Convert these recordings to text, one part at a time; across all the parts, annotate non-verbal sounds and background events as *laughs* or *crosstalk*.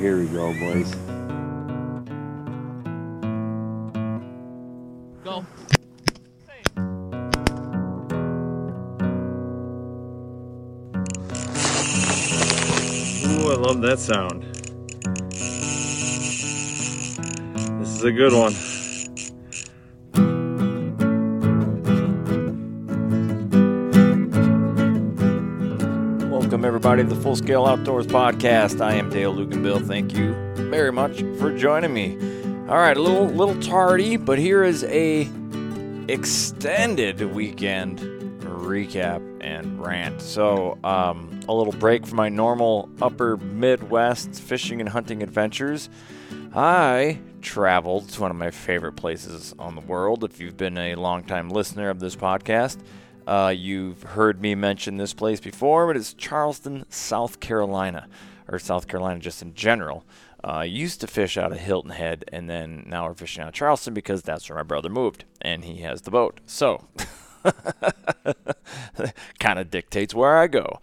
Here we go, boys. Go. Ooh, I love that sound. This is a good one. Everybody, the Full Scale Outdoors Podcast. I am Dale Luganbill. Thank you very much for joining me. All right, a little little tardy, but here is a extended weekend recap and rant. So, um, a little break from my normal upper Midwest fishing and hunting adventures. I traveled to one of my favorite places on the world. If you've been a longtime listener of this podcast, uh, you've heard me mention this place before, but it's Charleston, South Carolina, or South Carolina just in general. Uh, used to fish out of Hilton Head, and then now we're fishing out of Charleston because that's where my brother moved, and he has the boat. So, *laughs* kind of dictates where I go.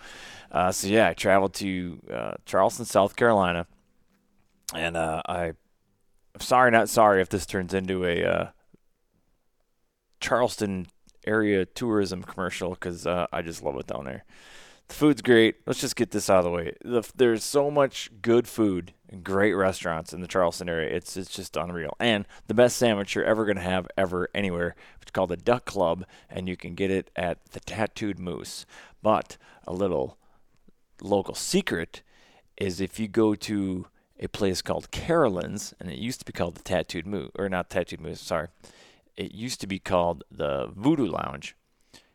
Uh, so yeah, I traveled to uh, Charleston, South Carolina, and uh, I. I'm sorry, not sorry if this turns into a uh, Charleston area tourism commercial because uh, I just love it down there. The food's great. Let's just get this out of the way. The, there's so much good food and great restaurants in the Charleston area. It's it's just unreal. And the best sandwich you're ever gonna have ever anywhere. It's called the Duck Club, and you can get it at the Tattooed Moose. But a little local secret is if you go to a place called Carolyn's, and it used to be called the Tattooed Moose, or not Tattooed Moose, sorry. It used to be called the Voodoo Lounge.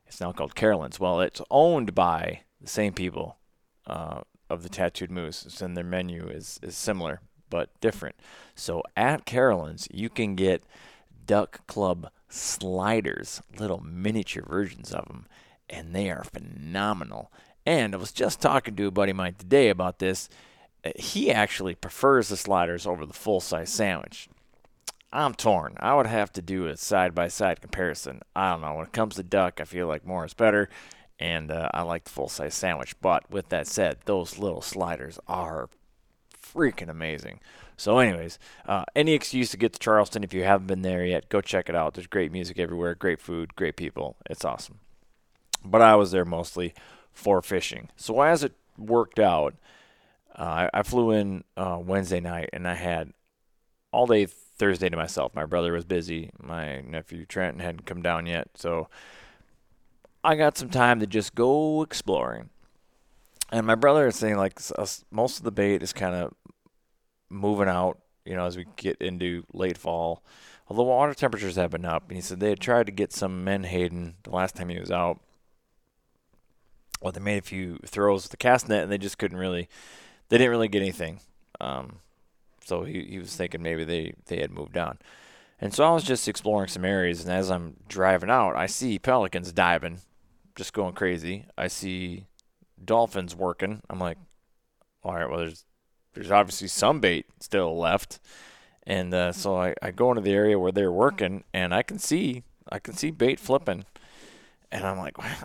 It's now called Carolyn's. Well, it's owned by the same people uh, of the Tattooed Moose, and their menu is, is similar but different. So at Carolyn's, you can get Duck Club sliders, little miniature versions of them, and they are phenomenal. And I was just talking to a buddy of mine today about this. Uh, He actually prefers the sliders over the full size sandwich. I'm torn. I would have to do a side by side comparison. I don't know. When it comes to duck, I feel like more is better, and uh, I like the full size sandwich. But with that said, those little sliders are freaking amazing. So, anyways, uh, any excuse to get to Charleston if you haven't been there yet, go check it out. There's great music everywhere, great food, great people. It's awesome. But I was there mostly for fishing. So as it worked out, uh, I, I flew in uh, Wednesday night and I had all day Thursday to myself. My brother was busy. My nephew Trent hadn't come down yet, so I got some time to just go exploring. And my brother is saying like most of the bait is kind of moving out, you know, as we get into late fall. Although water temperatures have been up, and he said they had tried to get some menhaden the last time he was out. Well, they made a few throws with the cast net, and they just couldn't really, they didn't really get anything. Um, so he, he was thinking maybe they, they had moved on. And so I was just exploring some areas, and as I'm driving out, I see pelicans diving, just going crazy. I see dolphins working. I'm like, all right, well, there's there's obviously some bait still left, and uh, so I, I go into the area where they're working, and I can see I can see bait flipping, and I'm like, wow,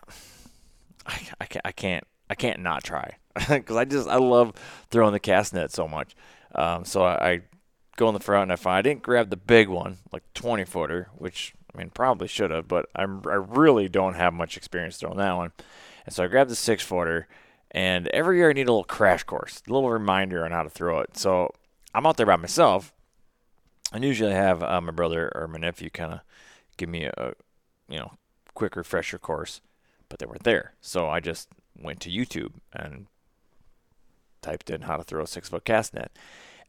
I, I can't I can't I can't not try *laughs* because I just I love throwing the cast net so much. Um, so I, I go in the front and I find I didn't grab the big one like 20 footer, which I mean, probably should have, but I'm, I really don't have much experience throwing that one. And so I grabbed the six footer, and every year I need a little crash course, a little reminder on how to throw it. So I'm out there by myself, and usually have uh, my brother or my nephew kind of give me a, you know, quick refresher course, but they weren't there. So I just went to YouTube and typed in how to throw a six foot cast net.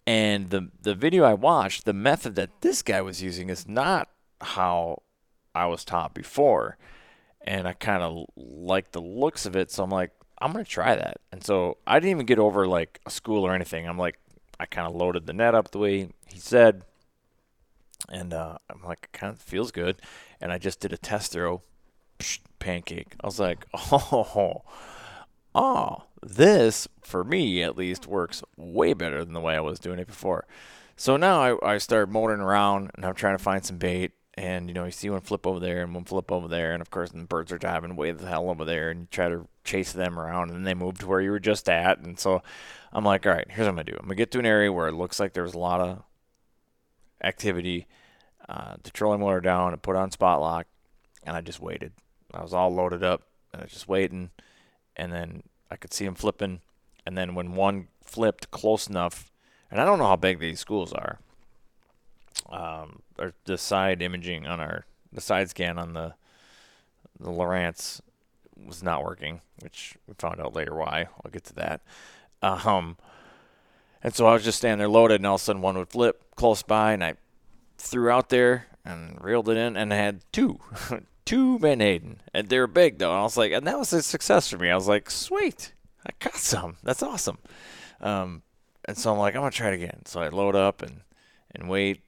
And the the video I watched, the method that this guy was using is not how I was taught before. And I kind of like the looks of it, so I'm like, I'm gonna try that. And so I didn't even get over like a school or anything. I'm like, I kind of loaded the net up the way he said, and uh, I'm like, it kind of feels good. And I just did a test throw, psh, pancake. I was like, *laughs* oh, oh, this, for me at least, works way better than the way I was doing it before. So now I, I start motoring around and I'm trying to find some bait. And, you know, you see one flip over there and one flip over there. And, of course, the birds are diving way the hell over there. And you try to chase them around. And they move to where you were just at. And so I'm like, all right, here's what I'm going to do. I'm going to get to an area where it looks like there's a lot of activity. Uh, the trolling motor down and put on spot lock. And I just waited. I was all loaded up. And I was just waiting. And then I could see them flipping, and then when one flipped close enough, and I don't know how big these schools are. Um, or the side imaging on our the side scan on the the Lowrance was not working, which we found out later why. I'll get to that. Um, and so I was just standing there loaded, and all of a sudden one would flip close by, and I threw out there and reeled it in, and I had two, *laughs* two Menhaden, and they were big though. And I was like, and that was a success for me. I was like, sweet, I got some. That's awesome. Um, and so I'm like, I'm gonna try it again. So I load up and and wait,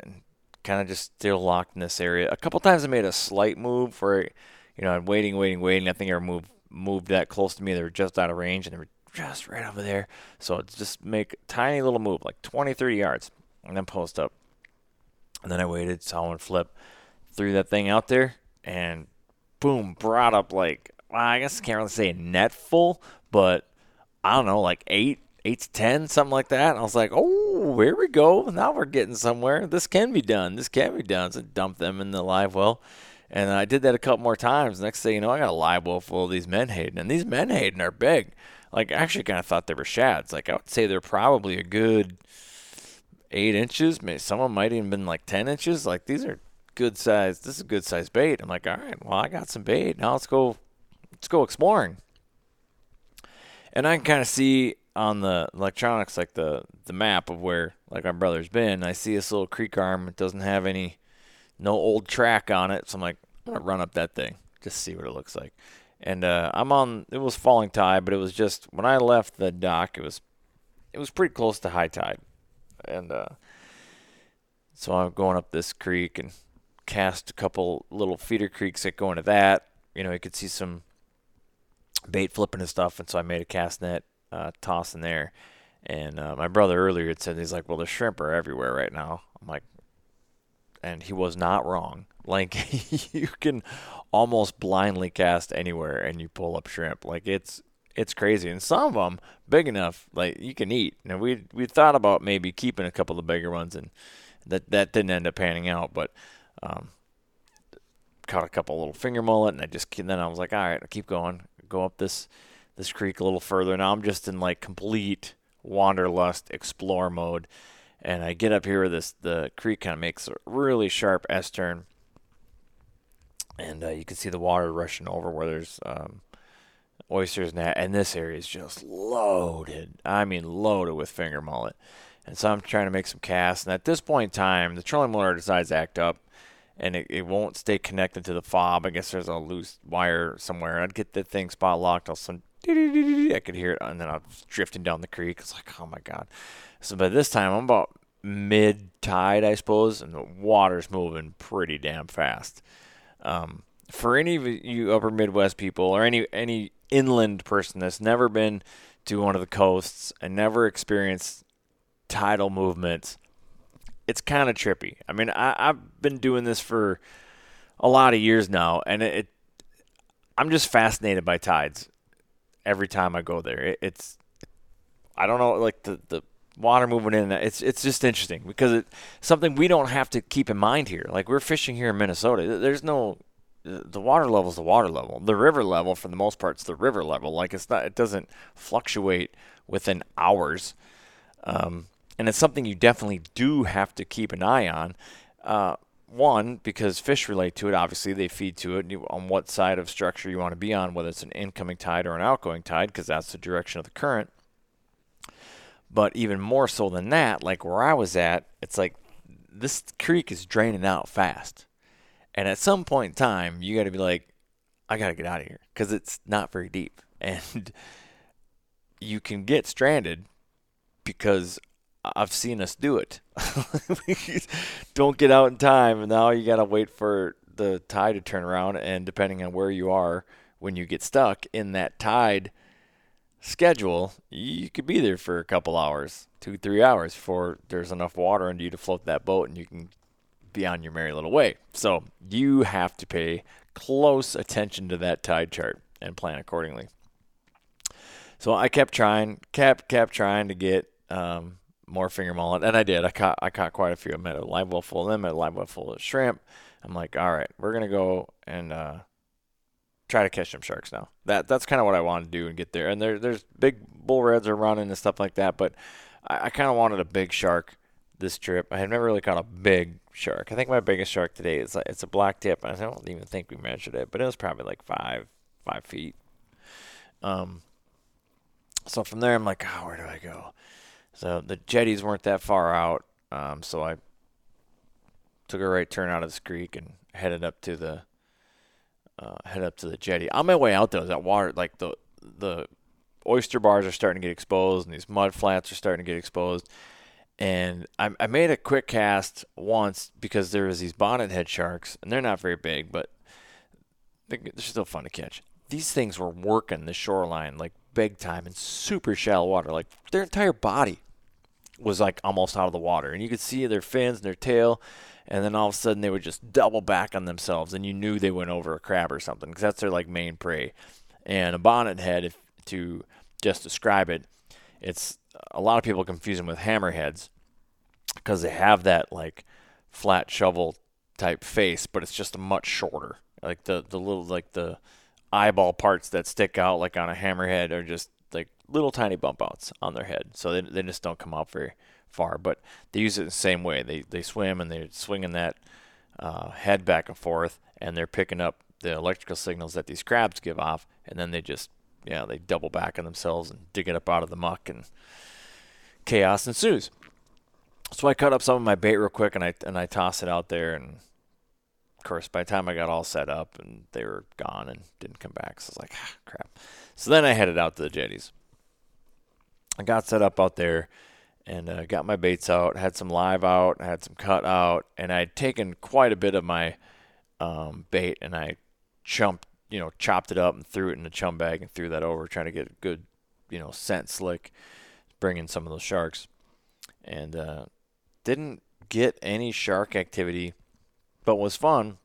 and kind of just still locked in this area. A couple times I made a slight move where, you know, I'm waiting, waiting, waiting. I think I moved moved that close to me. They were just out of range, and they were just right over there. So just make a tiny little move, like 20, 30 yards, and then post up. And then I waited, saw one flip, threw that thing out there, and boom, brought up like well, I guess I can't really say a net full, but I don't know, like eight, eight to ten, something like that. And I was like, oh, here we go. Now we're getting somewhere. This can be done. This can be done. So dump them in the live well. And I did that a couple more times. Next thing you know, I got a live well full of these Menhaden. And these Menhaden are big. Like, I actually kind of thought they were shads. Like, I would say they're probably a good eight inches. Maybe some of them might even been like 10 inches. Like, these are good size. This is a good size bait. I'm like, all right, well, I got some bait. Now let's go, let's go exploring. And I can kind of see on the electronics, like the the map of where like my brother's been. I see this little creek arm. It doesn't have any, no old track on it. So I'm like, I'm gonna run up that thing, just see what it looks like. And uh, I'm on. It was falling tide, but it was just when I left the dock, it was, it was pretty close to high tide, and uh, so I'm going up this creek and cast a couple little feeder creeks that go into that. You know, you could see some bait flipping and stuff, and so I made a cast net uh, toss in there. And uh, my brother earlier had said he's like, "Well, the shrimp are everywhere right now." I'm like, and he was not wrong. Like *laughs* you can almost blindly cast anywhere and you pull up shrimp. Like it's it's crazy, and some of them big enough like you can eat. Now we we thought about maybe keeping a couple of the bigger ones, and that that didn't end up panning out, but um, caught a couple little finger mullet, and I just then I was like, all right, I'll keep going, go up this this creek a little further. Now I'm just in like complete wanderlust explore mode, and I get up here where this the creek kind of makes a really sharp S turn, and uh, you can see the water rushing over where there's um, oysters and that, and this area is just loaded. I mean, loaded with finger mullet. And so I'm trying to make some casts. And at this point in time, the trolling motor decides to act up and it, it won't stay connected to the fob. I guess there's a loose wire somewhere. I'd get the thing spot locked. A sudden, I could hear it, and then I was drifting down the creek. It's like, oh my god. So by this time, I'm about mid tide, I suppose, and the water's moving pretty damn fast. Um, for any of you upper Midwest people or any any inland person that's never been to one of the coasts and never experienced tidal movements, it's kind of trippy. I mean, I, I've been doing this for a lot of years now, and it, it I'm just fascinated by tides every time I go there. It, it's I don't know, like the the water moving in. It's it's just interesting because it's something we don't have to keep in mind here. Like we're fishing here in Minnesota. There's no the water level is the water level. The river level, for the most part, is the river level. Like it's not. It doesn't fluctuate within hours. Um, and it's something you definitely do have to keep an eye on. Uh, one, because fish relate to it. Obviously, they feed to it. On what side of structure you want to be on, whether it's an incoming tide or an outgoing tide, because that's the direction of the current. But even more so than that, like where I was at, it's like this creek is draining out fast. And at some point in time, you got to be like, I got to get out of here because it's not very deep. *laughs* And you can get stranded because I've seen us do it. *laughs* Don't get out in time, and now you got to wait for the tide to turn around. And depending on where you are when you get stuck in that tide schedule, you could be there for a couple hours, two, three hours before there's enough water under you to float that boat and you can be on your merry little way. So you have to pay close attention to that tide chart and plan accordingly. So I kept trying, kept kept trying to get um, more finger mullet, and I did. I caught I caught quite a few. I met a live well full of them, a live well full of shrimp. I'm like, all right, we're gonna go and uh, try to catch some sharks now. That that's kind of what I wanted to do and get there. And there there's big bull reds are running and stuff like that, but I, I kind of wanted a big shark this trip. I had never really caught a big shark. I think my biggest shark today is like, it's a black tip. I don't even think we measured it, but it was probably like five five feet. Um. So from there, I'm like, oh, where do I go? So the jetties weren't that far out, um, so I took a right turn out of this creek and headed up to the uh, head up to the jetty. On my way out though, that water like the the oyster bars are starting to get exposed, and these mud flats are starting to get exposed. And I, I made a quick cast once because there was these bonnet head sharks, and they're not very big, but they're still fun to catch. These things were working the shoreline like big time in super shallow water. Like their entire body was like almost out of the water, and you could see their fins and their tail. And then all of a sudden they would just double back on themselves, and you knew they went over a crab or something because that's their like main prey. And a bonnet head, if to just describe it, it's a lot of people confuse them with hammerheads because they have that like flat shovel type face, but it's just much shorter. Like the the little like the eyeball parts that stick out like on a hammerhead are just like little tiny bump outs on their head. So they, they just don't come out very far. But they use it the same way. They, they swim and they're swinging that uh, head back and forth and they're picking up the electrical signals that these crabs give off. And then they just, yeah, they double back on themselves and dig it up out of the muck and chaos ensues. So I cut up some of my bait real quick and I and I toss it out there and course, by the time I got all set up and they were gone and didn't come back, so I was like, ah, crap. So then I headed out to the jetties. I got set up out there and uh, got my baits out, had some live out, had some cut out, and I'd taken quite a bit of my um, bait and I chumped, you know, chopped it up and threw it in a chum bag and threw that over, trying to get a good, you know, scent slick, bring in some of those sharks. And uh, didn't get any shark activity but was fun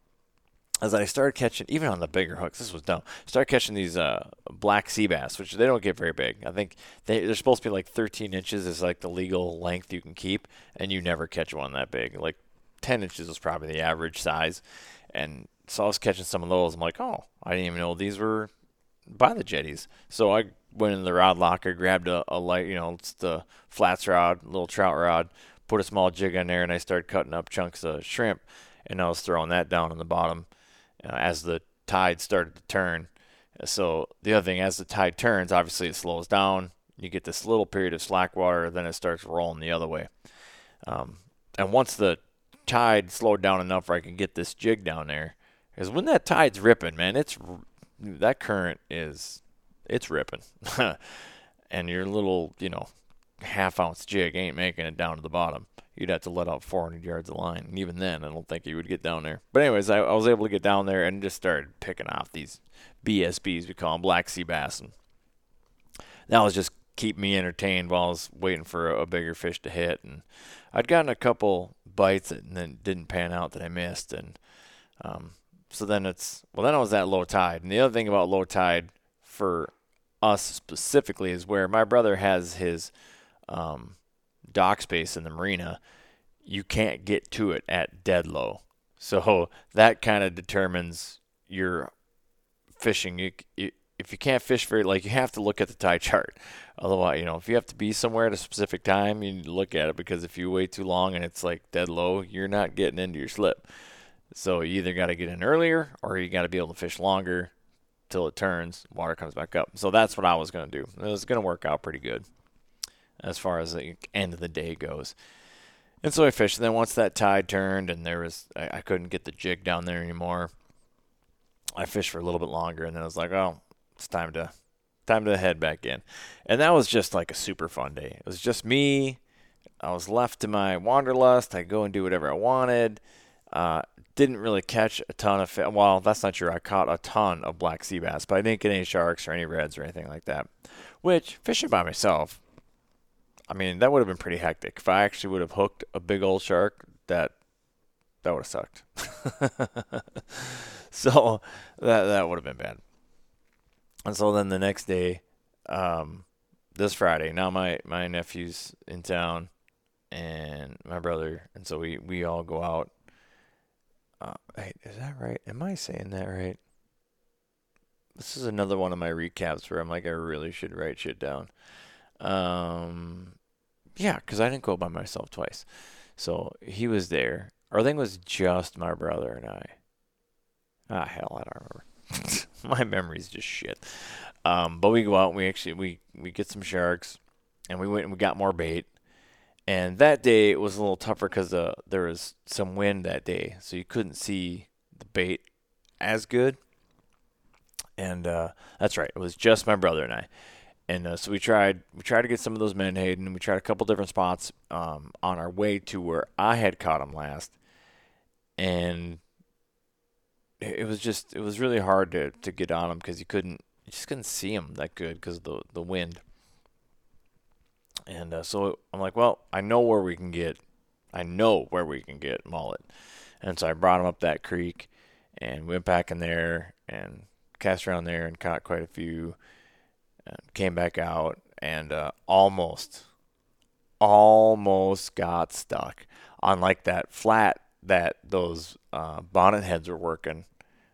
as I started catching, even on the bigger hooks, this was dumb. Started catching these uh, black sea bass, which they don't get very big. I think they, they're supposed to be like 13 inches is like the legal length you can keep, and you never catch one that big. Like 10 inches was probably the average size, and so I was catching some of those. I'm like, oh, I didn't even know these were by the jetties. So I went in the rod locker, grabbed a, a light, you know, it's the flats rod, little trout rod, put a small jig on there, and I started cutting up chunks of shrimp and I was throwing that down on the bottom uh, as the tide started to turn. So the other thing, as the tide turns, obviously it slows down. You get this little period of slack water, then it starts rolling the other way. Um, and once the tide slowed down enough where I can get this jig down there, because when that tide's ripping, man, it's that current is it's ripping, *laughs* and your little you know half ounce jig ain't making it down to the bottom you'd have to let out 400 yards of line. And even then, I don't think you would get down there. But anyways, I, I, was able to get down there and just started picking off these BSBs, we call them black sea bass. And that was just keep me entertained while I was waiting for a, a bigger fish to hit. And I'd gotten a couple bites and then didn't pan out that I missed. And um, so then it's well, then I was at low tide. And the other thing about low tide for us specifically is where my brother has his um, dock space in the marina, you can't get to it at dead low. So *laughs* that kind of determines your fishing. You, you, if you can't fish very, like you have to look at the tide chart. *laughs* Otherwise, you know, if you have to be somewhere at a specific time, you need to look at it because if you wait too long and it's like dead low, you're not getting into your slip. So you either got to get in earlier or you got to be able to fish longer till it turns, water comes back up. So that's what I was going to do. It was going to work out pretty good as far as the end of the day goes. And so I fished. And then once that tide turned and there was, I, I couldn't get the jig down there anymore. I fished for a little bit longer, and then I was like, oh, it's time to, time to head back in. And that was just like a super fun day. It was just me. I was left to my wanderlust. I go and do whatever I wanted. Uh, didn't really catch a ton of fish. Well, that's not true. I caught a ton of black sea bass, but I didn't get any sharks or any reds or anything like that. Which fishing by myself, I mean, that would have been pretty hectic. If I actually would have hooked a big old shark, that that would have sucked. *laughs* so that that would have been bad. And so then the next day, um, this Friday, now my my nephew's in town, and my brother, and so we we all go out. Uh, hey, is that right? Am I saying that right? This is another one of my recaps where I'm like, I really should write shit down. Um, yeah, because I didn't go by myself twice. So he was there. Our thing was just my brother and I. Ah, hell, I don't remember. *laughs* my memory's just shit. Um, but we go out and we actually we we get some sharks, and we went and we got more bait. And that day it was a little tougher because uh, there was some wind that day, so you couldn't see the bait as good. And uh, that's right, it was just my brother and I and uh, so we tried we tried to get some of those menhaden and we tried a couple different spots um, on our way to where I had caught them last. And it was just it was really hard to, to get on them because you couldn't you just couldn't see them that good because of the the wind. And uh, so I'm like well I know where we can get I know where we can get mullet. And so I brought them up that creek and went back in there and cast around there and caught quite a few came back out and uh, almost, almost got stuck on like that flat that those uh, bonnet heads were working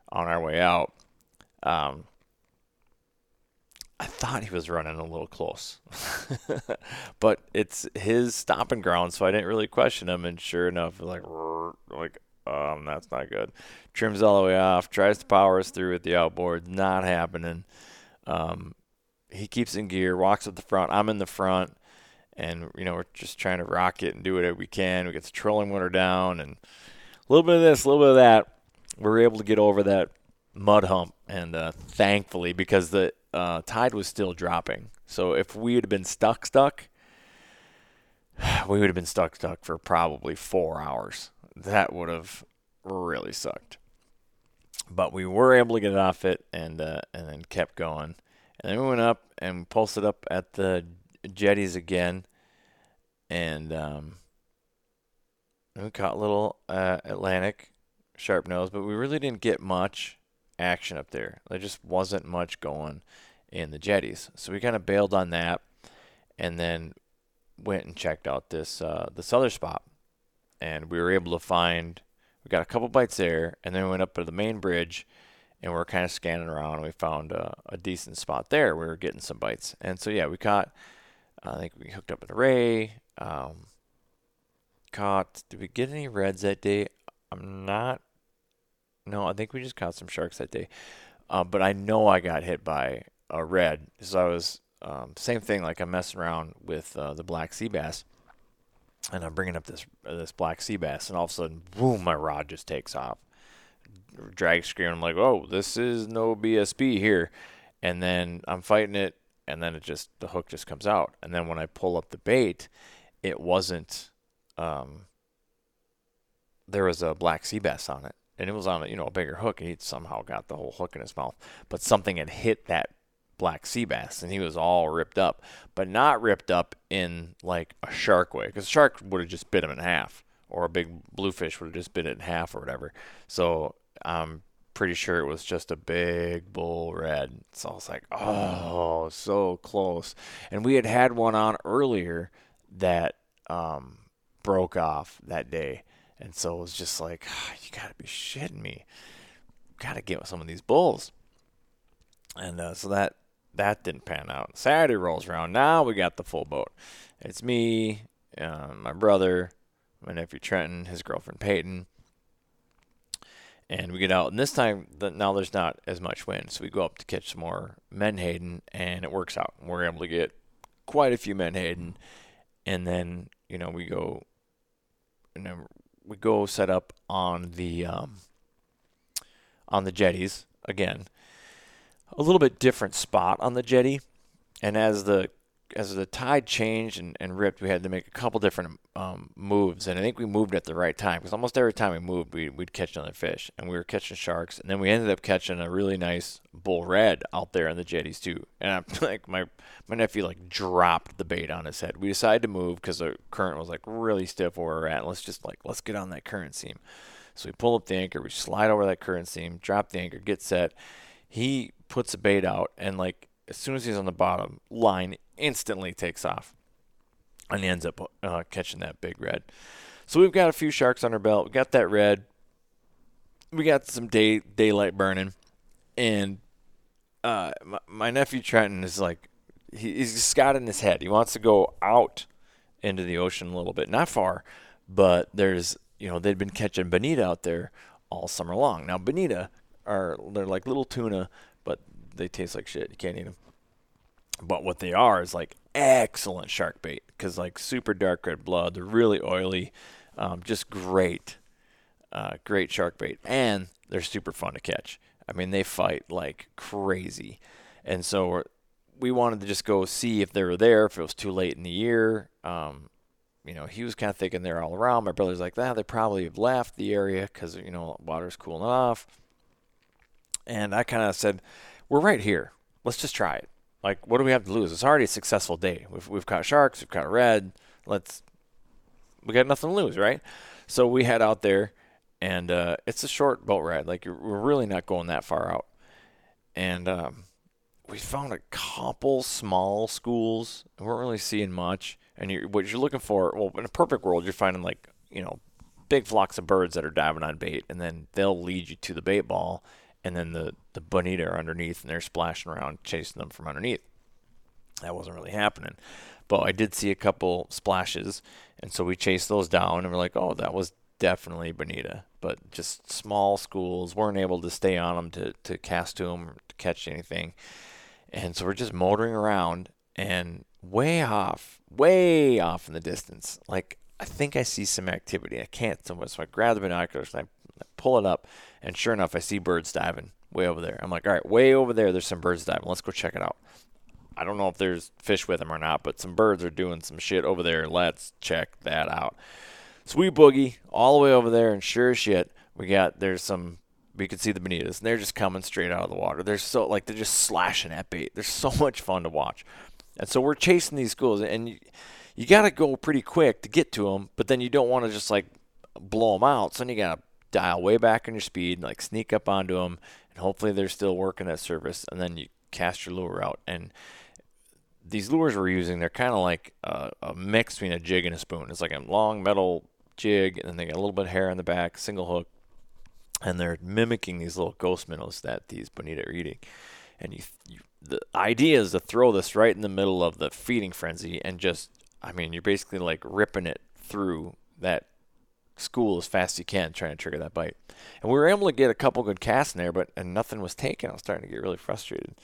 on our way out. Um, I thought he was running a little close, *laughs* but it's his stomping ground, so I didn't really question him. And sure enough, like, like, um, that's not good. Trims all the way off, tries to power us through with the outboard, not happening. Um, he keeps in gear, walks up the front. I'm in the front, and you know we're just trying to rock it and do whatever we can. We get the trolling motor down, and a little bit of this, a little bit of that. We're able to get over that mud hump, and uh, thankfully, because the uh, tide was still dropping. So if we had been stuck, stuck, *sighs* we would have been stuck, stuck for probably four hours. That would have really sucked. But we were able to get it off it, and uh, and then kept going. Then we went up and posted up at the jetties again, and um, we caught a little uh, Atlantic sharp nose, but we really didn't get much action up there. There just wasn't much going in the jetties, so we kind of bailed on that, and then went and checked out this uh, this other spot, and we were able to find. We got a couple bites there, and then we went up to the main bridge and we are kind of scanning around. And we found a, a, decent spot there. We were getting some bites, and so yeah, we caught. I think we hooked up an array. Um, caught. Did we get any reds that day? I'm not. No, I think we just caught some sharks that day. Uh, but I know I got hit by a red. So I was um, same thing. Like I'm messing around with uh, the black sea bass, and I'm bringing up this uh, this black sea bass, and all of a sudden, boom! My rod just takes off drag screen. I'm like, oh, this is no BSB here. And then I'm fighting it, and then it just the hook just comes out. And then when I pull up the bait, it wasn't. Um, there was a black sea bass on it, and it was on a you know a bigger hook, and he somehow got the whole hook in his mouth. But something had hit that black sea bass, and he was all ripped up, but not ripped up in like a shark way, because a shark would have just bit him in half, or a big bluefish would have just bit it in half or whatever. So I'm pretty sure it was just a big bull red. So I was like, oh, so close. And we had had one on earlier that um, broke off that day. And so it was just like, oh, *sighs* you got to be shitting me. Got to get some of these bulls. And uh, so that that didn't pan out. Saturday rolls around. Now we got the full boat. It's me, uh, my brother, my nephew Trenton, his girlfriend Peyton, and we get out. And this time, the, now there's not as much wind, so we go up to catch some more menhaden, and it works out. We're able to get quite a few menhaden, and then you know we go, and then we go set up on the um, on the jetties again. A little bit different spot on the jetty, and as the as the tide changed and, and ripped, we had to make a couple different um, moves, and I think we moved at the right time because almost every time we moved, we, would catch another fish, and we were catching sharks, and then we ended up catching a really nice bull red out there on the jetties too. And I'm *laughs* like, my my nephew like dropped the bait on his head. We decided to move because the current was like really stiff where we we're at. Let's just like let's get on that current seam. So we pull up the anchor, we slide over that current seam, drop the anchor, get set. He puts the bait out, and like as soon as he's on the bottom, line instantly takes off. And ends up uh, catching that big red. So we've got a few sharks on our belt. We got that red. We got some day daylight burning, and uh, my, my, nephew Trenton is like, he, he's just got in his head. He wants to go out into the ocean a little bit, not far, but there's you know they'd been catching bonita out there all summer long. Now bonita are they're like little tuna, but they taste like shit. You can't eat them. But what they are is like excellent shark bait because like super dark red blood. They're really oily, um, just great, uh, great shark bait, and they're super fun to catch. I mean, they fight like crazy, and so we wanted to just go see if they were there. If it was too late in the year, um, you know, he was kind of thinking they're all around. My brother's like, that. Ah, they probably have left the area because you know water's cooling off. And I kind of said, we're right here. Let's just try it. Like, what do we have to lose? It's already a successful day. We've, we've caught sharks, we've caught red. Let's, we got nothing to lose, right? So we head out there, and uh, it's a short boat ride. Like, we're really not going that far out. And um, we found a couple small schools. We weren't really seeing much. And you're, what you're looking for, well, in a perfect world, you're finding like, you know, big flocks of birds that are diving on bait, and then they'll lead you to the bait ball and then the the bonita are underneath and they're splashing around chasing them from underneath. That wasn't really happening, but I did see a couple splashes, and so we chased those down and we're like, oh, that was definitely bonita, but just small schools weren't able to stay on them to to cast to them or to catch anything, and so we're just motoring around and way off, way off in the distance, like. I think I see some activity. I can't so much. So I grab the binoculars and I pull it up, and sure enough, I see birds diving way over there. I'm like, all right, way over there, there's some birds diving. Let's go check it out. I don't know if there's fish with them or not, but some birds are doing some shit over there. Let's check that out. We boogie all the way over there, and sure as shit, we got there's some. We can see the bonitas, and they're just coming straight out of the water. They're so like they're just slashing at bait. They're so *laughs* much fun to watch, and so we're chasing these schools, and you, you got to go pretty quick to get to them, but then you don't want to just like blow them out. So then you got to dial way back on your speed, like sneak up onto them, and hopefully they're still working that surface, and then you cast your lure out. And these lures we're using, they're kind of like a, a, mix between a jig and a spoon. It's like a long metal jig, and then they got a little bit of hair on the back, single hook, and they're mimicking these little ghost minnows that these bonita are eating. And you, you, the idea is to throw this right in the middle of the feeding frenzy, and just, I mean, you're basically like ripping it through that school as fast as you can, trying to trigger that bite. And we were able to get a couple good casts in there, but and nothing was taken. I was starting to get really frustrated.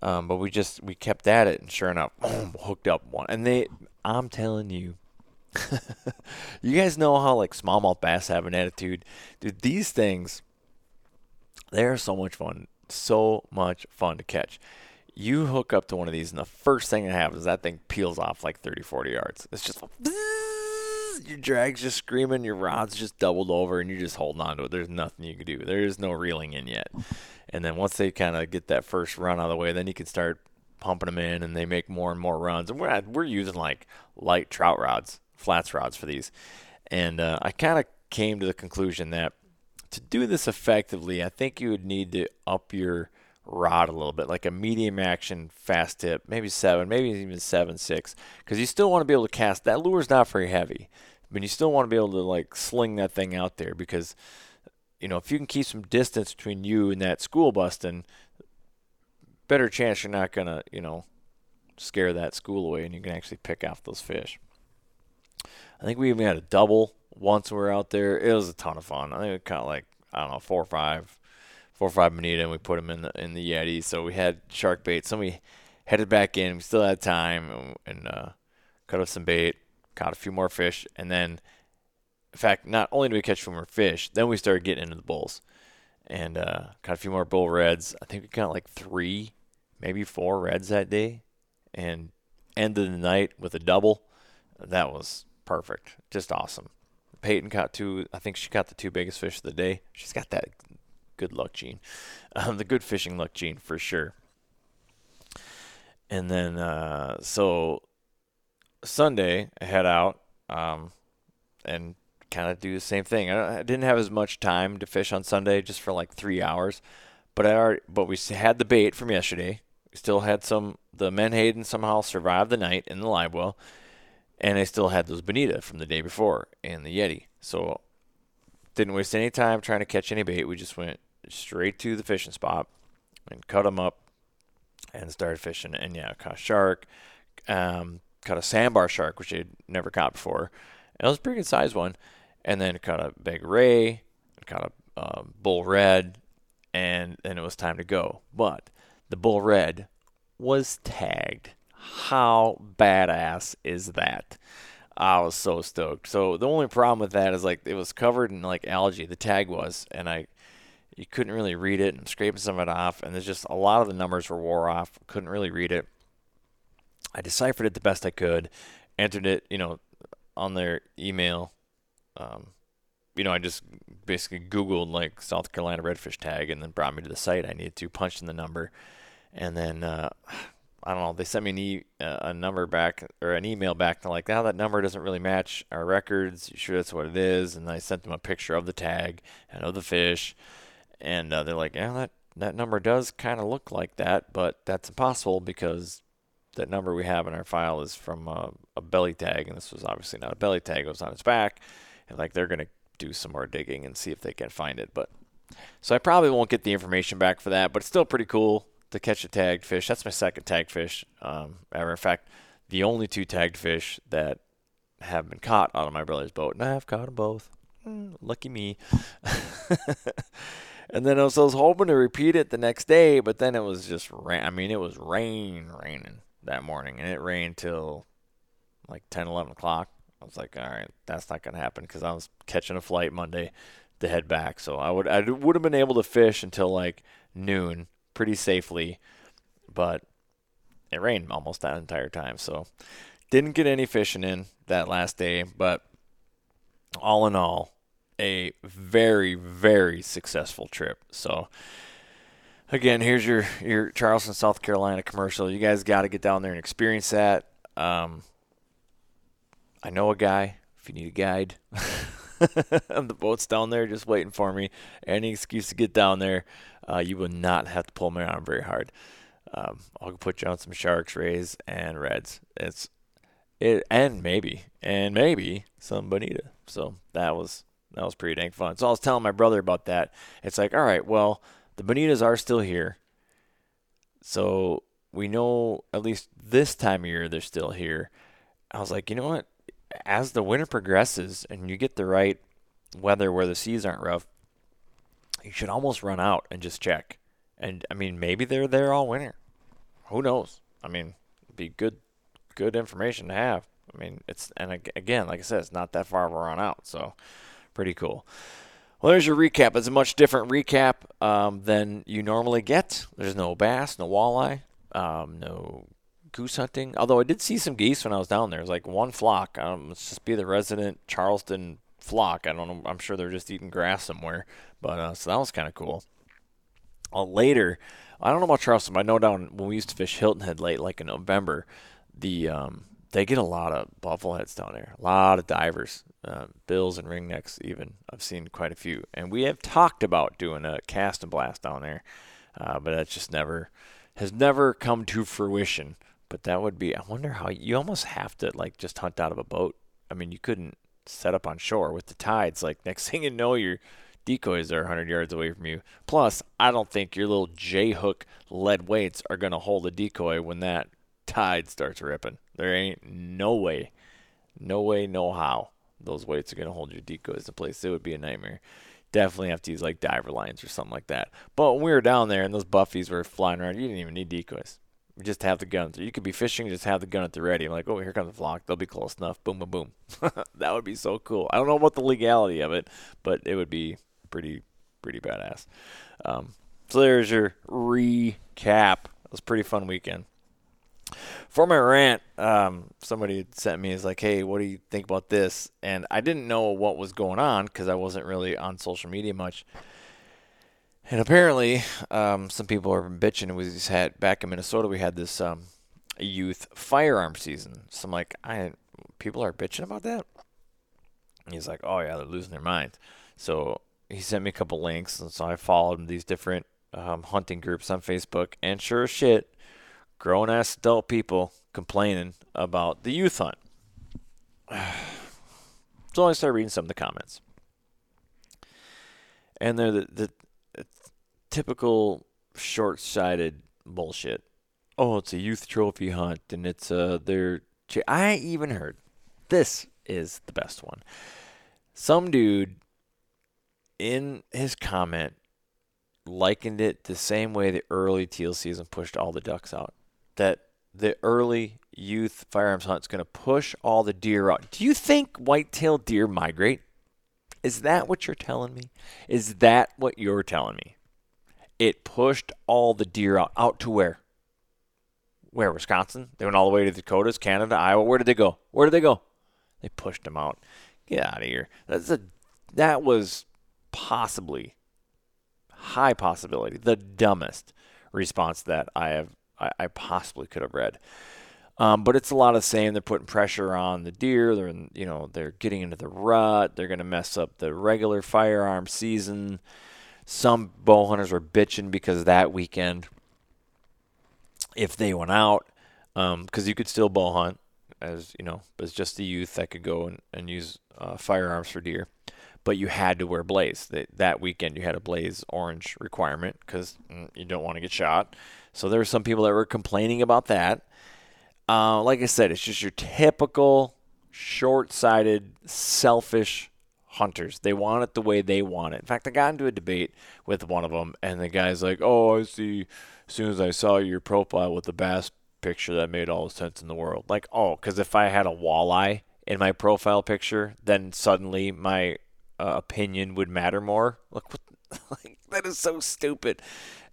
Um, but we just we kept at it, and sure enough, boom, hooked up one. And they, I'm telling you, *laughs* you guys know how like smallmouth bass have an attitude, dude. These things, they are so much fun, so much fun to catch. You hook up to one of these, and the first thing that happens that thing peels off like 30, 40 yards. It's just. *laughs* your drag's just screaming, your rod's just doubled over, and you're just holding on to it. There's nothing you can do. There is no reeling in yet. And then once they kind of get that first run out of the way, then you can start pumping them in, and they make more and more runs. And we're at, we're using like light trout rods, flats rods for these. And uh, I kind of came to the conclusion that to do this effectively, I think you would need to up your rod a little bit, like a medium action fast tip, maybe seven, maybe even seven six, because you still want to be able to cast. That lure's not very heavy, but you still want to be able to like sling that thing out there because, you know, if you can keep some distance between you and that school bus, busting, better chance you're not gonna, you know, scare that school away and you can actually pick off those fish. I think we even had a double once we were out there. It was a ton of fun. I think we caught like I don't know four or five, four or five bonita, and we put them in the in the Yeti. So we had shark bait. So we headed back in. We still had time and, and uh, cut up some bait, caught a few more fish, and then, in fact, not only did we catch a few more fish, then we started getting into the bulls, and uh, caught a few more bull reds. I think we caught like three, maybe four reds that day, and ended the night with a double. That was perfect, just awesome. Peyton caught two. I think she caught the two biggest fish of the day. She's got that good luck gene, um, *laughs* the good fishing luck gene for sure. And then uh, so Sunday I head out um, and kind of do the same thing. I, didn't have as much time to fish on Sunday, just for like three hours. But I already, but we had the bait from yesterday. We still had some. The menhaden somehow survived the night in the live well and I still had those bonita from the day before and the Yeti. So didn't waste any time trying to catch any bait. We just went straight to the fishing spot and cut them up and started fishing. And yeah, caught shark, um, caught a sandbar shark, which I'd never caught before. And it was a pretty good sized one. And then caught a big ray, caught a uh, bull red, and then it was time to go. But the bull red was tagged how badass is that? I was so stoked. So the only problem with that is like it was covered in like algae. The tag was, and I you couldn't really read it and scraping some of it off. And there's just a lot of the numbers were wore off. Couldn't really read it. I deciphered it the best I could, entered it, you know, on their email. Um, you know, I just basically Googled like South Carolina redfish tag and then brought me to the site I needed to, punched in the number, and then uh, I don't know. They sent me an uh, a number back or an email back. to like, now that number doesn't really match our records. You sure that's what it is? And I sent them a picture of the tag and of the fish, and uh, they're like, yeah, that that number does kind of look like that, but that's impossible because that number we have in our file is from a, a belly tag, and this was obviously not a belly tag. It was on its back, and like they're gonna do some more digging and see if they can find it, but. So I probably won't get the information back for that, but it's still pretty cool to catch a tagged fish. That's my second tagged fish um, ever. In fact, the only two tagged fish that have been caught out of my brother's boat, and I have caught them both. Mm, lucky me. *laughs* and then I was, I was, hoping to repeat it the next day, but then it was just rain. I mean, it was rain, raining that morning, and it rained till like 10, 11 o'clock. I was like, all right, that's not gonna happen because I was catching a flight Monday to head back. So I would I would have been able to fish until like noon pretty safely, but it rained almost that entire time. So didn't get any fishing in that last day, but all in all, a very, very successful trip. So again, here's your your Charleston, South Carolina commercial. You guys got to get down there and experience that. Um, I know a guy. If you need a guide, *laughs* the boat's down there just waiting for me. Any excuse to get down there uh, you will not have to pull me around very hard. Um, I'll put you on some sharks, rays, and reds. It's it, and maybe and maybe some bonita. So that was that was pretty dang fun. So I was telling my brother about that. It's like, all right, well, the bonitas are still here. So we know at least this time of year they're still here. I was like, you know what? As the winter progresses and you get the right weather where the seas aren't rough, you should almost run out and just check. And I mean, maybe they're there all winter. Who knows? I mean, be good, good information to have. I mean, it's and again, like I said, it's not that far of a run out, so pretty cool. Well, there's your recap. It's a much different recap um, than you normally get. There's no bass, no walleye, um, no goose hunting. Although I did see some geese when I was down there. It was like one flock. Um, let's just be the resident Charleston flock. I don't know. I'm sure they're just eating grass somewhere. But uh, so that was kind of cool. Uh, later, I don't know about Charleston, but I know down when we used to fish Hilton Head late, like in November, the um, they get a lot of buffleheads down there. A lot of divers, uh, bills and ringnecks. Even I've seen quite a few, and we have talked about doing a cast and blast down there. uh, but that's just never has never come to fruition. But that would be. I wonder how you almost have to like just hunt out of a boat. I mean, you couldn't set up on shore with the tides. Like *laughs* next thing you know, your decoys are 100 yards away from you. Plus, I don't think your little J hook lead weights are going to hold a decoy when that tide starts ripping. There ain't no way, no way, no how those weights are going to hold your decoys in place. It would be a nightmare. Definitely have to use like diver lines or something like that. But when we were down there and those buffies were flying around, you didn't even need decoys. You just have the guns. You could be fishing, just have the gun at the ready. I'm like, oh, here comes the flock. They'll be close enough. Boom, boom, boom. *laughs* that would be so cool. I don't know about the legality of it, but it would be pretty, pretty badass. Um, so there's your recap. It was a pretty fun weekend. For my rant, um, somebody sent me is like, "Hey, what do you think about this?" And I didn't know what was going on because I wasn't really on social media much. And apparently, um, some people are bitching. We just had back in Minnesota, we had this um, youth firearm season. So I'm like, I people are bitching about that. And he's like, oh yeah, they're losing their minds. So he sent me a couple links, and so I followed these different um, hunting groups on Facebook. And sure as shit, grown ass adult people complaining about the youth hunt. *sighs* so I started reading some of the comments. And they're the, the, typical short sighted bullshit. Oh, it's a youth trophy hunt and it's uh they're I even heard this is the best one. Some dude in his comment likened it the same way the early teal season pushed all the ducks out that the early youth firearms hunt is going to push all the deer out. Do you think white-tailed deer migrate? Is that what you're telling me? Is that what you're telling me? It pushed all the deer out. Out to where? Where? Wisconsin? They went all the way to Dakotas, Canada, Iowa. Where did they go? Where did they go? They pushed them out. Get out of here. That's a that was possibly high possibility, the dumbest response that I have I, I possibly could have read. Um, but it's a lot of the same. They're putting pressure on the deer. They're in, you know they're getting into the rut. They're going to mess up the regular firearm season. Some bow hunters were bitching because that weekend, if they went out, because um, you could still bow hunt as you know as just the youth that could go and, and use uh, firearms for deer, but you had to wear blaze. That that weekend you had a blaze orange requirement because mm, you don't want to get shot. So there were some people that were complaining about that. Uh, like I said, it's just your typical short-sighted, selfish hunters. They want it the way they want it. In fact, I got into a debate with one of them, and the guy's like, "Oh, I see. As soon as I saw your profile with the bass picture, that made all the sense in the world." Like, oh, because if I had a walleye in my profile picture, then suddenly my uh, opinion would matter more. *laughs* What, *laughs* like, that is so stupid.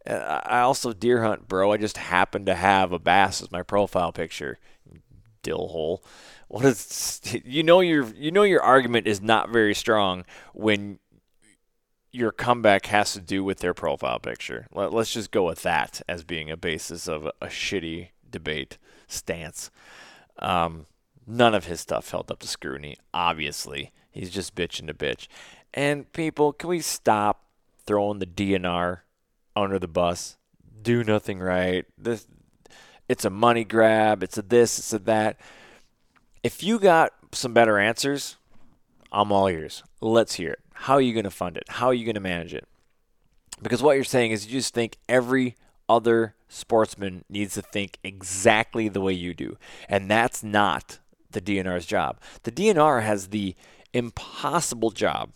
I also deer hunt, bro. I just happen to have a bass as my profile picture. Dill hole. What is you know your you know your argument is not very strong when your comeback has to do with their profile picture. Let, us just go with that as being a basis of a, a shitty debate stance. Um, none of his stuff held up to scrutiny. Obviously, he's just bitching to bitch. And people, can we stop throwing the DNR under the bus, do nothing right. This it's a money grab, it's a this, it's a that. If you got some better answers, I'm all ears. Let's hear it. How are you going to fund it? How are you going to manage it? Because what you're saying is you just think every other sportsman needs to think exactly the way you do. And that's not the DNR's job. The DNR has the impossible job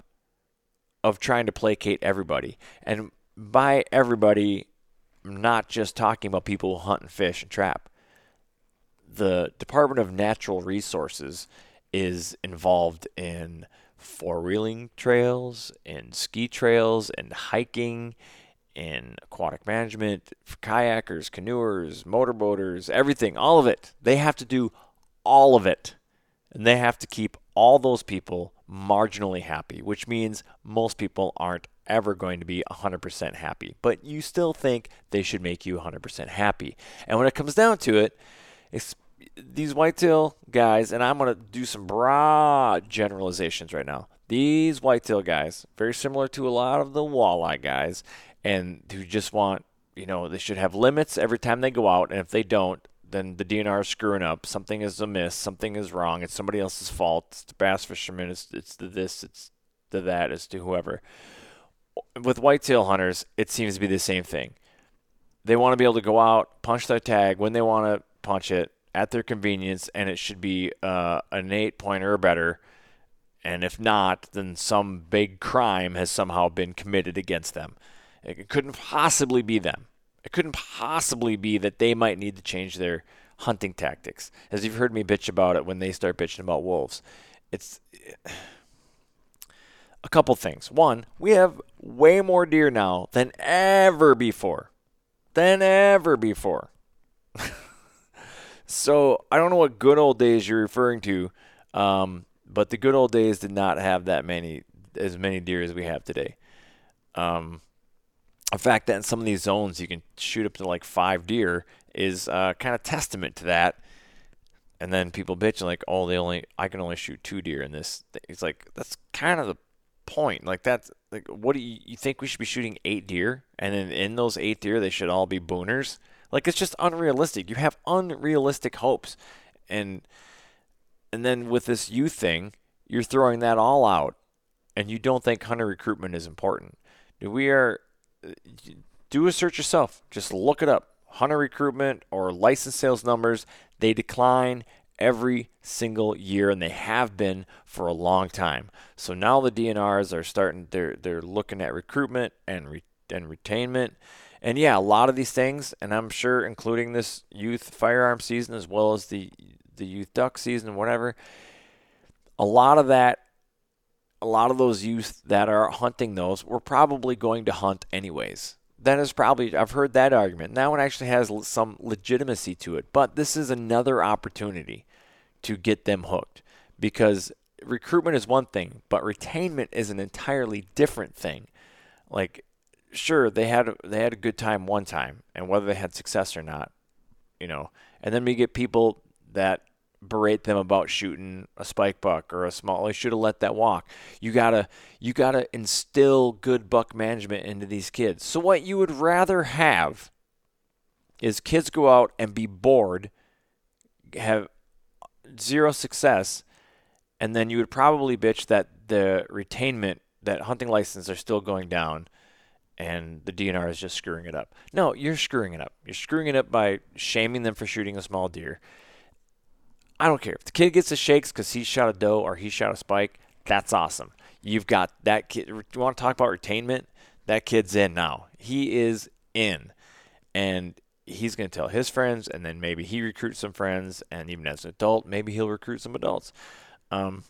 of trying to placate everybody. And by everybody, not just talking about people who hunt and fish and trap. The Department of Natural Resources is involved in four wheeling trails, in ski trails, and hiking, in aquatic management, for kayakers, canoers, motorboaters, everything, all of it. They have to do all of it. And they have to keep all those people marginally happy, which means most people aren't ever going to be 100% happy, but you still think they should make you 100% happy. And when it comes down to it, these whitetail guys, and I'm going to do some broad generalizations right now. These whitetail guys, very similar to a lot of the walleye guys, and who just want you know, they should have limits every time they go out, and if they don't, then the DNR is screwing up. Something is amiss. Something is wrong. It's somebody else's fault. It's the bass fisherman. It's it's the this. It's the that. It's to whoever. With whitetail hunters, it seems to be the same thing. They want to be able to go out, punch their tag when they want to punch it at their convenience, and it should be uh, an eight pointer or better. And if not, then some big crime has somehow been committed against them. It couldn't possibly be them. It couldn't possibly be that they might need to change their hunting tactics. As you've heard me bitch about it when they start bitching about wolves. It's a couple things. One, we have way more deer now than ever before. Than ever before. *laughs* so I don't know what good old days you're referring to, um, but the good old days did not have that many as many deer as we have today. Um, the fact that in some of these zones you can shoot up to like five deer is uh, kind of testament to that. And then people bitch like, oh, they only I can only shoot two deer in this. It's like that's kind of the point. Like that's like, what do you, you think we should be shooting eight deer, and then in those eight deer they should all be booners? Like it's just unrealistic. You have unrealistic hopes, and and then with this youth thing, you're throwing that all out, and you don't think hunter recruitment is important. We are do a search yourself. Just look it up. Hunter recruitment or license sales numbers, they decline every single year and they have been for a long time. So now the DNRs are starting they're they're looking at recruitment and re, and retainment. And yeah, a lot of these things and I'm sure including this youth firearm season as well as the the youth duck season whatever. A lot of that a lot of those youth that are hunting those were probably going to hunt anyways. That is probably, I've heard that argument. That one actually has some legitimacy to it. But this is another opportunity to get them hooked because recruitment is one thing, but retainment is an entirely different thing. Like, sure, they had they had a good time one time, and whether they had success or not, you know, and then we get people that berate them about shooting a spike buck or a small. I should have let that walk. You gotta you gotta instill good buck management into these kids. So what you would rather have is kids go out and be bored, have zero success, and then you would probably bitch that the retainment that hunting licenses are still going down and the DNR is just screwing it up. No, you're screwing it up. You're screwing it up by shaming them for shooting a small deer. I don't care. If the kid gets the shakes because he shot a doe or he shot a spike, that's awesome. You've got that kid. You want to talk about retainment? That kid's in now. He is in. And he's going to tell his friends, and then maybe he recruits some friends, and even as an adult, maybe he'll recruit some adults. Um,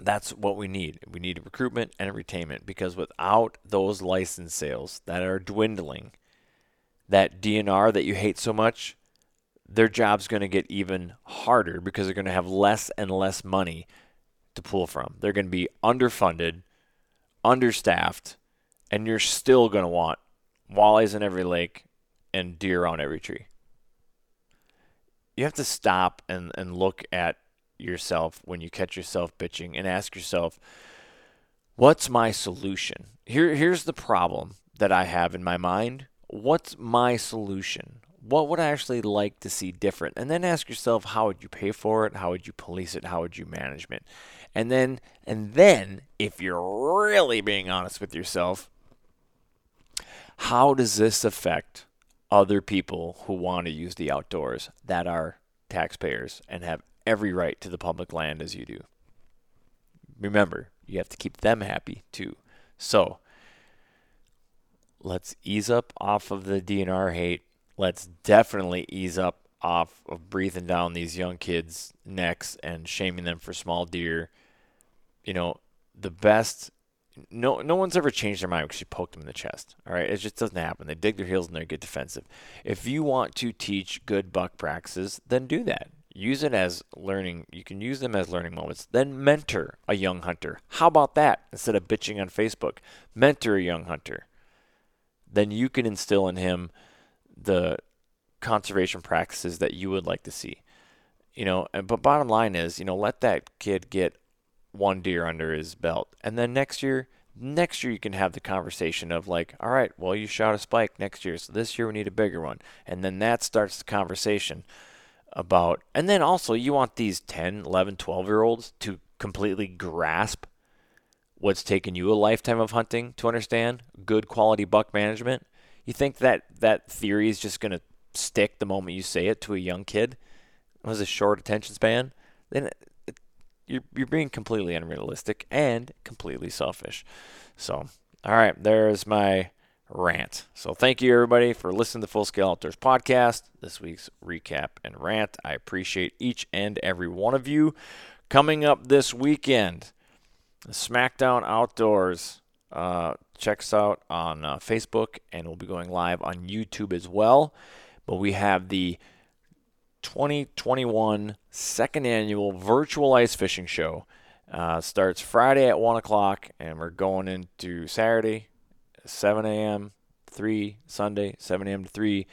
that's what we need. We need recruitment and retainment because without those license sales that are dwindling, that DNR that you hate so much, their job's going to get even harder because they're going to have less and less money to pull from. They're going to be underfunded, understaffed, and you're still going to want walleyes in every lake and deer on every tree. You have to stop and, and look at yourself when you catch yourself bitching and ask yourself, what's my solution? Here, here's the problem that I have in my mind. What's my solution? what would I actually like to see different? And then ask yourself, how would you pay for it? How would you police it? How would you manage it? And then, and then, if you're really being honest with yourself, how does this affect other people who want to use the outdoors that are taxpayers and have every right to the public land as you do? Remember, you have to keep them happy too. So, let's ease up off of the DNR hate let's definitely ease up off of breathing down these young kids' necks and shaming them for small deer. You know, the best. No, no one's ever changed their mind because you poked them in the chest. All right, it just doesn't happen. They dig their heels and they get defensive. If you want to teach good buck practices, then do that. Use it as learning. You can use them as learning moments. Then mentor a young hunter. How about that? Instead of bitching on Facebook, mentor a young hunter. Then you can instill in him the conservation practices that you would like to see. You know, but bottom line is, you know, let that kid get one deer under his belt, and then next year next year you can have the conversation of like, all right, well you shot a spike next year, so this year we need a bigger one, and then that starts the conversation about, and then also you want these 10, 11, 12 year olds to completely grasp what's taken you a lifetime of hunting to understand good quality buck management. You think that that theory is just going to stick the moment you say it to a young kid? It was a short attention span. Then you're you're being completely unrealistic and completely selfish. So, all right, there's my rant. So, thank you everybody for listening to Full Scale Outdoors podcast. This week's recap and rant. I appreciate each and every one of you. Coming up this weekend, SmackDown Outdoors. Uh, check us out on uh, Facebook, and we'll be going live on YouTube as well. But we have the 2021 second annual virtual ice fishing show. Uh, starts Friday at 1 o'clock, and we're going into Saturday, 7 a.m., 3, Sunday, 7 a.m. to 3.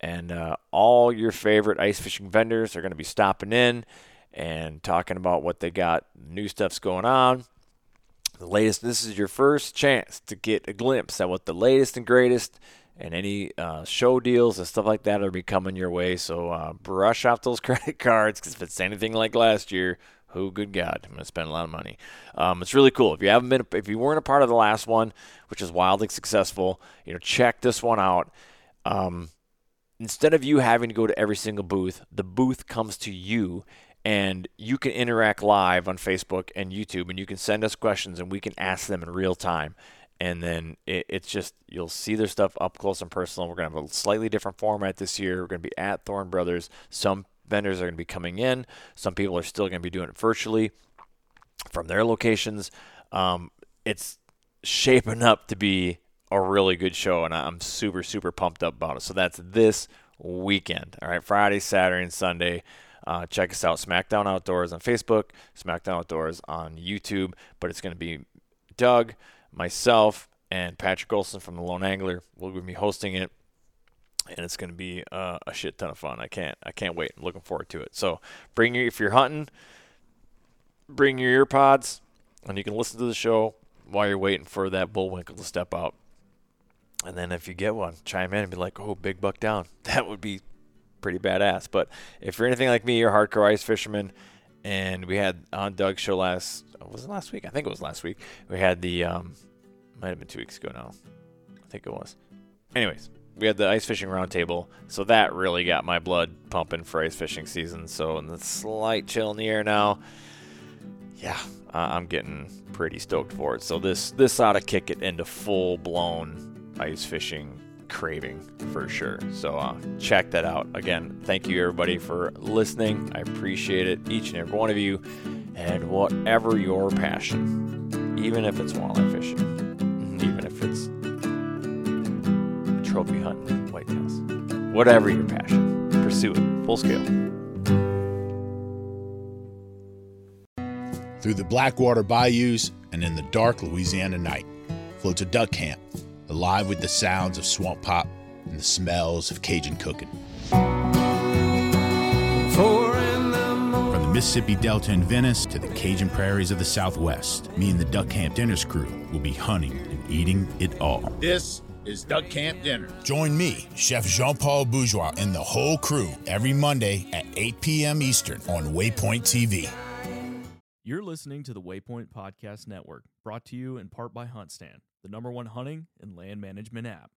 And uh, all your favorite ice fishing vendors are going to be stopping in and talking about what they got, new stuff's going on. The latest, this is your first chance to get a glimpse at what the latest and greatest and any uh, show deals and stuff like that are be coming your way. So uh, brush off those *laughs* credit cards because if it's anything like last year, who good God, I'm gonna spend a lot of money. Um, it's really cool. If you haven't been, if you weren't a part of the last one, which is wildly successful, you know, check this one out. Um, instead of you having to go to every single booth, the booth comes to you. And you can interact live on Facebook and YouTube, and you can send us questions, and we can ask them in real time and then it, it's just you'll see their stuff up close and personal. We're gonna have a slightly different format this year. We're gonna be at Thorne Brothers. Some vendors are gonna be coming in. Some people are still gonna be doing it virtually from their locations. Um, it's shaping up to be a really good show, and I'm super super pumped up about it. So that's this weekend. All right, Friday, Saturday, and Sunday. Uh, check us out, SmackDown Outdoors on Facebook, SmackDown Outdoors on YouTube. But it's going to be Doug, myself and Patrick Olson from the Lone Angler will be hosting it, and it's going to be uh, a shit ton of fun. I can't I can't wait. I'm looking forward to it. So bring your if you're hunting, bring your ear pods, and you can listen to the show while you're waiting for that bullwinkle to step out. And then if you get one, chime in and be like, "Oh, big buck down." *laughs* That would be pretty badass. But if you're anything like me, you're a hardcore ice fisherman, and we had on Doug's show last was it last week? I think it was last week. We had the um, might have been two weeks ago now. I think it was. Anyways, we had the ice fishing roundtable, so that really got my blood pumping for ice fishing season. So, in the slight chill in the air now, yeah, uh, I'm getting pretty stoked for it. So this this ought to kick it into full blown ice fishing craving for sure. So uh, check that out. Again, thank you everybody for listening. I appreciate it, each and every one of you, and whatever your passion, even if it's walleye fishing even if it's trophy hunting, white whitetails. Whatever your passion, pursue it full scale. Through the Blackwater bayous and in the dark Louisiana night floats a duck camp, alive with the sounds of swamp pop and the smells of Cajun cooking. From the Mississippi Delta in Venice to the Cajun prairies of the Southwest, me and the Duck Camp Dinners crew will be hunting and eating it all. This is Duck Camp Dinner. Join me, Chef Jean Paul Bourgeois, and the whole crew every Monday at 8 p.m. Eastern on Waypoint TV. You're listening to the Waypoint Podcast Network, brought to you in part by HuntStand, the number one hunting and land management app.